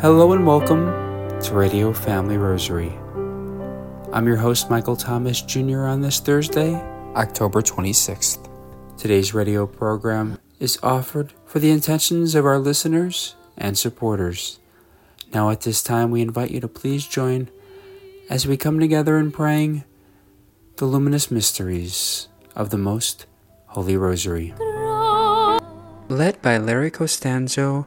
Hello and welcome to Radio Family Rosary. I'm your host, Michael Thomas Jr., on this Thursday, October 26th. Today's radio program is offered for the intentions of our listeners and supporters. Now, at this time, we invite you to please join as we come together in praying the luminous mysteries of the Most Holy Rosary. Led by Larry Costanzo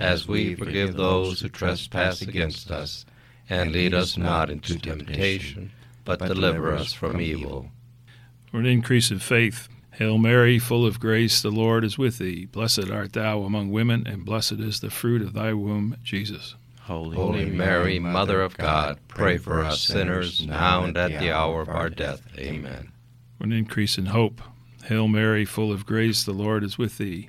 as we forgive those who trespass against us. And lead us not into temptation, but deliver us from evil. For an increase of faith, Hail Mary, full of grace, the Lord is with thee. Blessed art thou among women, and blessed is the fruit of thy womb, Jesus. Holy, Holy Mary, Mother of God, pray for us sinners, now and at the hour of our death. Amen. For an increase in hope, Hail Mary, full of grace, the Lord is with thee.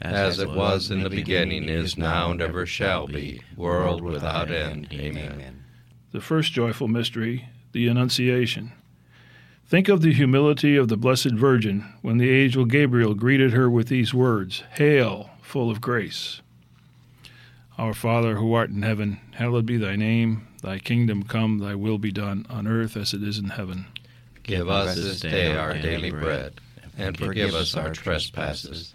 as it was in the beginning, is now, and ever shall be, world without end. Amen. The first joyful mystery, the Annunciation. Think of the humility of the Blessed Virgin when the angel Gabriel greeted her with these words Hail, full of grace. Our Father who art in heaven, hallowed be thy name. Thy kingdom come, thy will be done, on earth as it is in heaven. Give us this day our daily bread, and forgive us our trespasses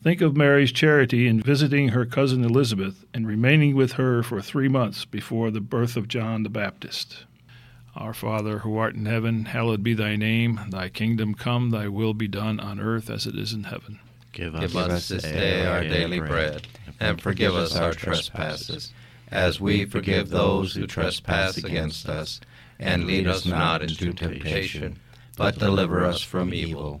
Think of Mary's charity in visiting her cousin Elizabeth and remaining with her for three months before the birth of John the Baptist. Our Father, who art in heaven, hallowed be thy name. Thy kingdom come, thy will be done on earth as it is in heaven. Give us this day our daily bread, and forgive us our trespasses, as we forgive those who trespass against us. And lead us not into temptation, but deliver us from evil.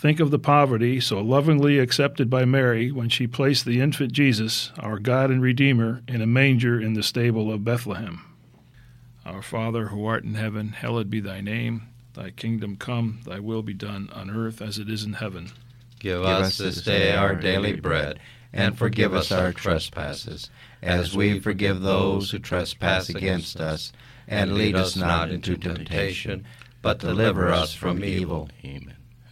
Think of the poverty so lovingly accepted by Mary when she placed the infant Jesus, our God and Redeemer, in a manger in the stable of Bethlehem. Our Father, who art in heaven, hallowed be thy name. Thy kingdom come, thy will be done on earth as it is in heaven. Give us this day our daily bread, and forgive us our trespasses, as we forgive those who trespass against us. And lead us not into temptation, but deliver us from evil. Amen.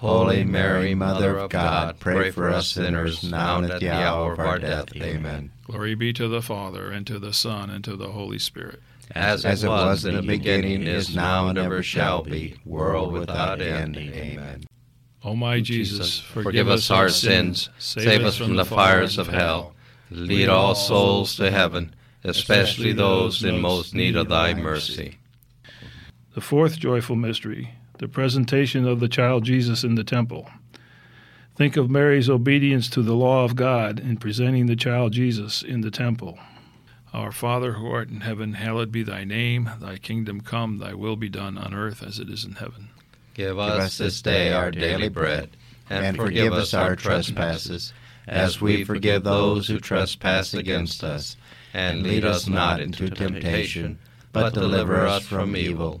Holy Mary, Mother of God, pray for us sinners, now and at the hour of our death. Amen. Glory be to the Father, and to the Son, and to the Holy Spirit. As it was in the beginning, is now, and ever shall be, world without end. Amen. O my Jesus, Forgive us our sins, save us from the fires of hell, lead all souls to heaven, especially those in most need of thy mercy. The fourth joyful mystery, the presentation of the child Jesus in the temple. Think of Mary's obedience to the law of God in presenting the child Jesus in the temple. Our Father who art in heaven, hallowed be thy name. Thy kingdom come, thy will be done on earth as it is in heaven. Give us this day our daily bread, and forgive us our trespasses, as we forgive those who trespass against us. And lead us not into temptation, but deliver us from evil.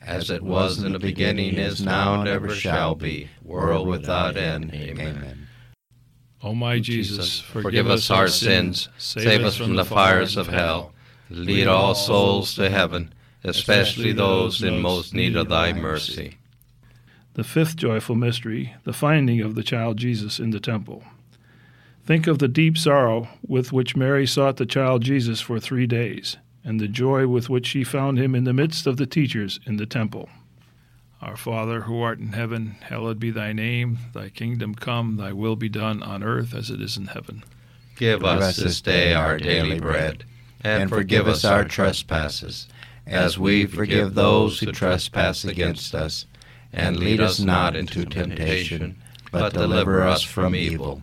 As it was in the beginning, is now, and ever shall be, world without end. Amen. O my Jesus, Forgive us our sins, save us from the fires of hell, lead all souls to heaven, especially those in most need of thy mercy. The fifth joyful mystery, the finding of the child Jesus in the temple. Think of the deep sorrow with which Mary sought the child Jesus for three days, and the joy with which she found him in the midst of the teachers in the temple. Our Father, who art in heaven, hallowed be thy name. Thy kingdom come, thy will be done on earth as it is in heaven. Give us this day our daily bread, and forgive us our trespasses, as we forgive those who trespass against us. And lead us not into temptation, but deliver us from evil.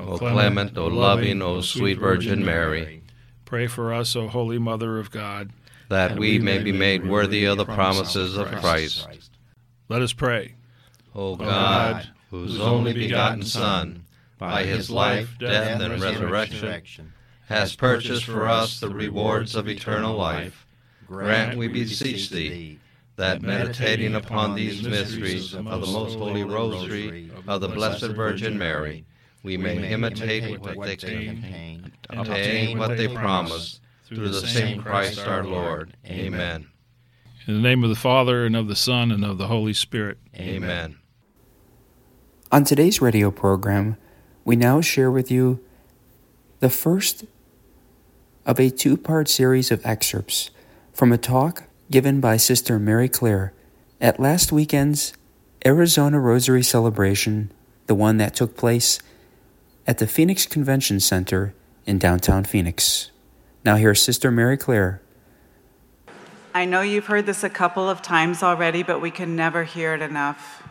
O clement, O loving, O sweet Virgin Mary, Pray for us, O Holy Mother of God. that we may be made worthy of the promises of Christ. Let us pray. O God, whose only begotten Son, by his life, death, and resurrection, has purchased for us the rewards of eternal life, grant, we beseech thee, that meditating upon these mysteries of the most holy rosary of the Blessed Virgin Mary, we may imitate what they contain, obtain what they promise, through the same Christ our Lord. Amen. In the name of the Father, and of the Son, and of the Holy Spirit. Amen. On today's radio program, we now share with you the first of a two part series of excerpts from a talk given by Sister Mary Claire at last weekend's Arizona Rosary celebration, the one that took place at the Phoenix Convention Center in downtown Phoenix. Now, here's Sister Mary Claire. I know you've heard this a couple of times already, but we can never hear it enough.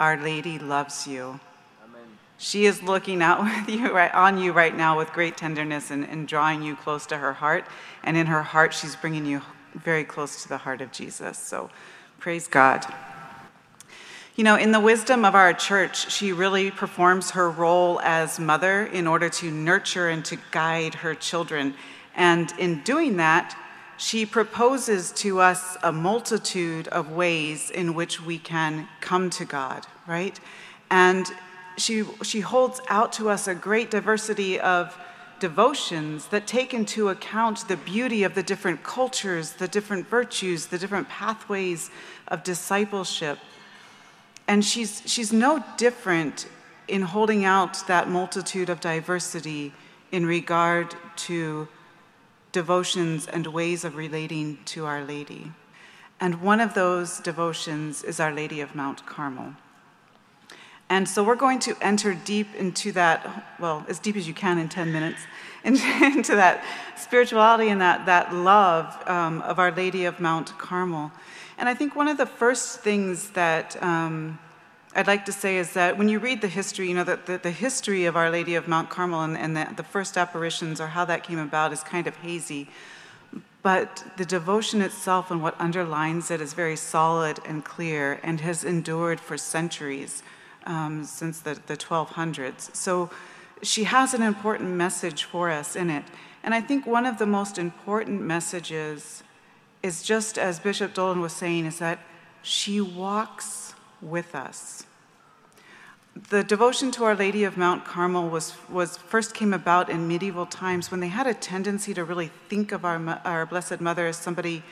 Our Lady loves you. Amen. She is looking out with you right, on you right now with great tenderness and, and drawing you close to her heart. And in her heart, she's bringing you very close to the heart of Jesus. So praise God. You know, in the wisdom of our church, she really performs her role as mother in order to nurture and to guide her children. And in doing that, she proposes to us a multitude of ways in which we can come to God, right? And she, she holds out to us a great diversity of devotions that take into account the beauty of the different cultures, the different virtues, the different pathways of discipleship. And she's, she's no different in holding out that multitude of diversity in regard to devotions and ways of relating to Our Lady. And one of those devotions is Our Lady of Mount Carmel. And so we're going to enter deep into that, well, as deep as you can in 10 minutes, into that spirituality and that, that love um, of Our Lady of Mount Carmel. And I think one of the first things that um, I'd like to say is that when you read the history, you know, the, the, the history of Our Lady of Mount Carmel and, and the, the first apparitions or how that came about is kind of hazy. But the devotion itself and what underlines it is very solid and clear and has endured for centuries um, since the, the 1200s. So she has an important message for us in it. And I think one of the most important messages is just as Bishop Dolan was saying, is that she walks with us. The devotion to Our Lady of Mount Carmel was, was first came about in medieval times when they had a tendency to really think of our, our Blessed Mother as somebody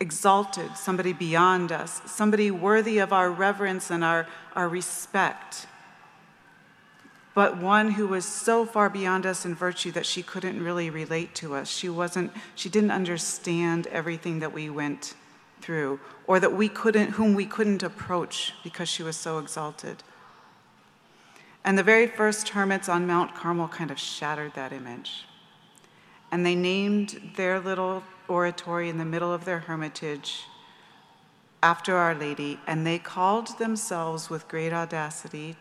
exalted, somebody beyond us, somebody worthy of our reverence and our, our respect, but one who was so far beyond us in virtue that she couldn't really relate to us. She wasn't, she didn't understand everything that we went through, or that we couldn't, whom we couldn't approach because she was so exalted. And the very first hermits on Mount Carmel kind of shattered that image. And they named their little oratory in the middle of their hermitage after Our Lady, and they called themselves with great audacity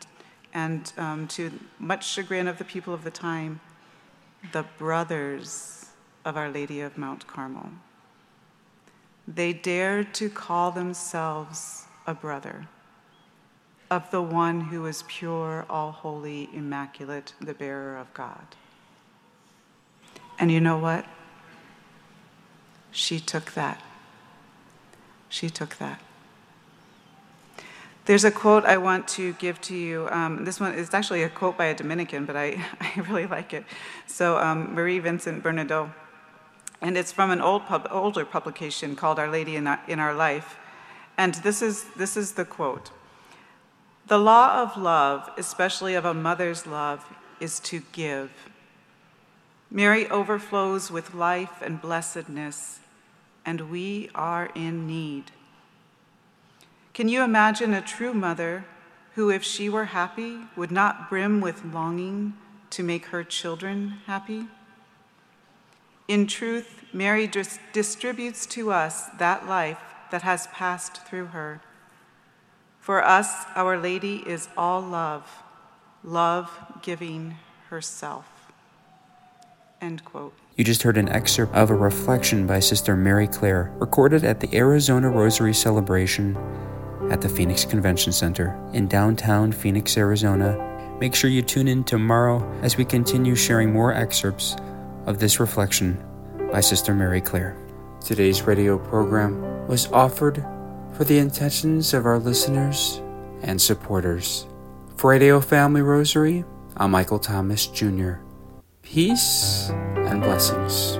and um, to much chagrin of the people of the time, the brothers of Our Lady of Mount Carmel. They dared to call themselves a brother of the one who is pure, all holy, immaculate, the bearer of God. And you know what? She took that. She took that. There's a quote I want to give to you. Um, this one is actually a quote by a Dominican, but I, I really like it. So, um, Marie Vincent Bernadot. And it's from an old pub, older publication called Our Lady in Our, in Our Life. And this is, this is the quote The law of love, especially of a mother's love, is to give. Mary overflows with life and blessedness, and we are in need. Can you imagine a true mother who, if she were happy, would not brim with longing to make her children happy? In truth, Mary dis- distributes to us that life that has passed through her. For us, Our Lady is all love, love giving herself. End quote. You just heard an excerpt of a reflection by Sister Mary Claire, recorded at the Arizona Rosary Celebration at the Phoenix Convention Center in downtown Phoenix, Arizona. Make sure you tune in tomorrow as we continue sharing more excerpts of this reflection by Sister Mary Claire. Today's radio program was offered for the intentions of our listeners and supporters. For Radio Family Rosary, I'm Michael Thomas Jr. Peace and blessings.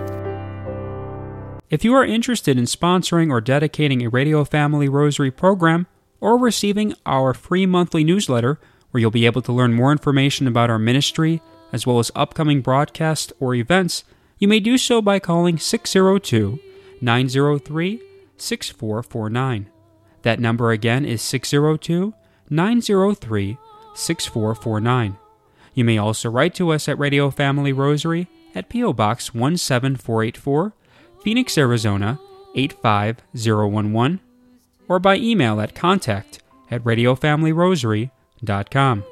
If you are interested in sponsoring or dedicating a Radio Family Rosary program or receiving our free monthly newsletter, where you'll be able to learn more information about our ministry as well as upcoming broadcasts or events, you may do so by calling 602 903 6449. That number again is 602 903 6449. You may also write to us at Radio Family Rosary at P.O. Box 17484 Phoenix, Arizona 85011, or by email at contact at radiofamilyrosary.com.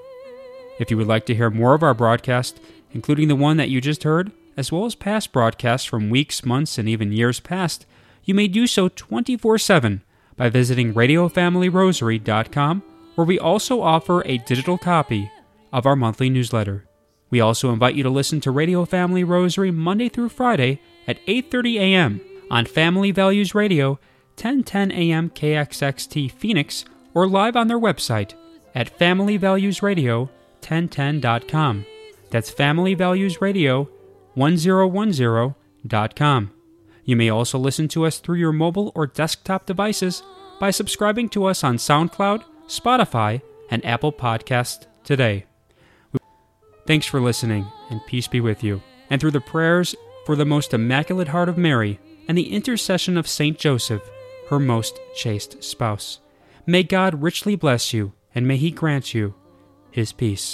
If you would like to hear more of our broadcast, including the one that you just heard, as well as past broadcasts from weeks, months, and even years past, you may do so 24 7 by visiting radiofamilyrosary.com, where we also offer a digital copy of our monthly newsletter. We also invite you to listen to Radio Family Rosary Monday through Friday at 8:30 a.m. on Family Values Radio, 1010 a.m. KXXT Phoenix, or live on their website at familyvaluesradio1010.com. That's familyvaluesradio1010.com. You may also listen to us through your mobile or desktop devices by subscribing to us on SoundCloud, Spotify, and Apple Podcast today. Thanks for listening, and peace be with you. And through the prayers for the most immaculate heart of Mary and the intercession of Saint Joseph, her most chaste spouse, may God richly bless you, and may He grant you His peace.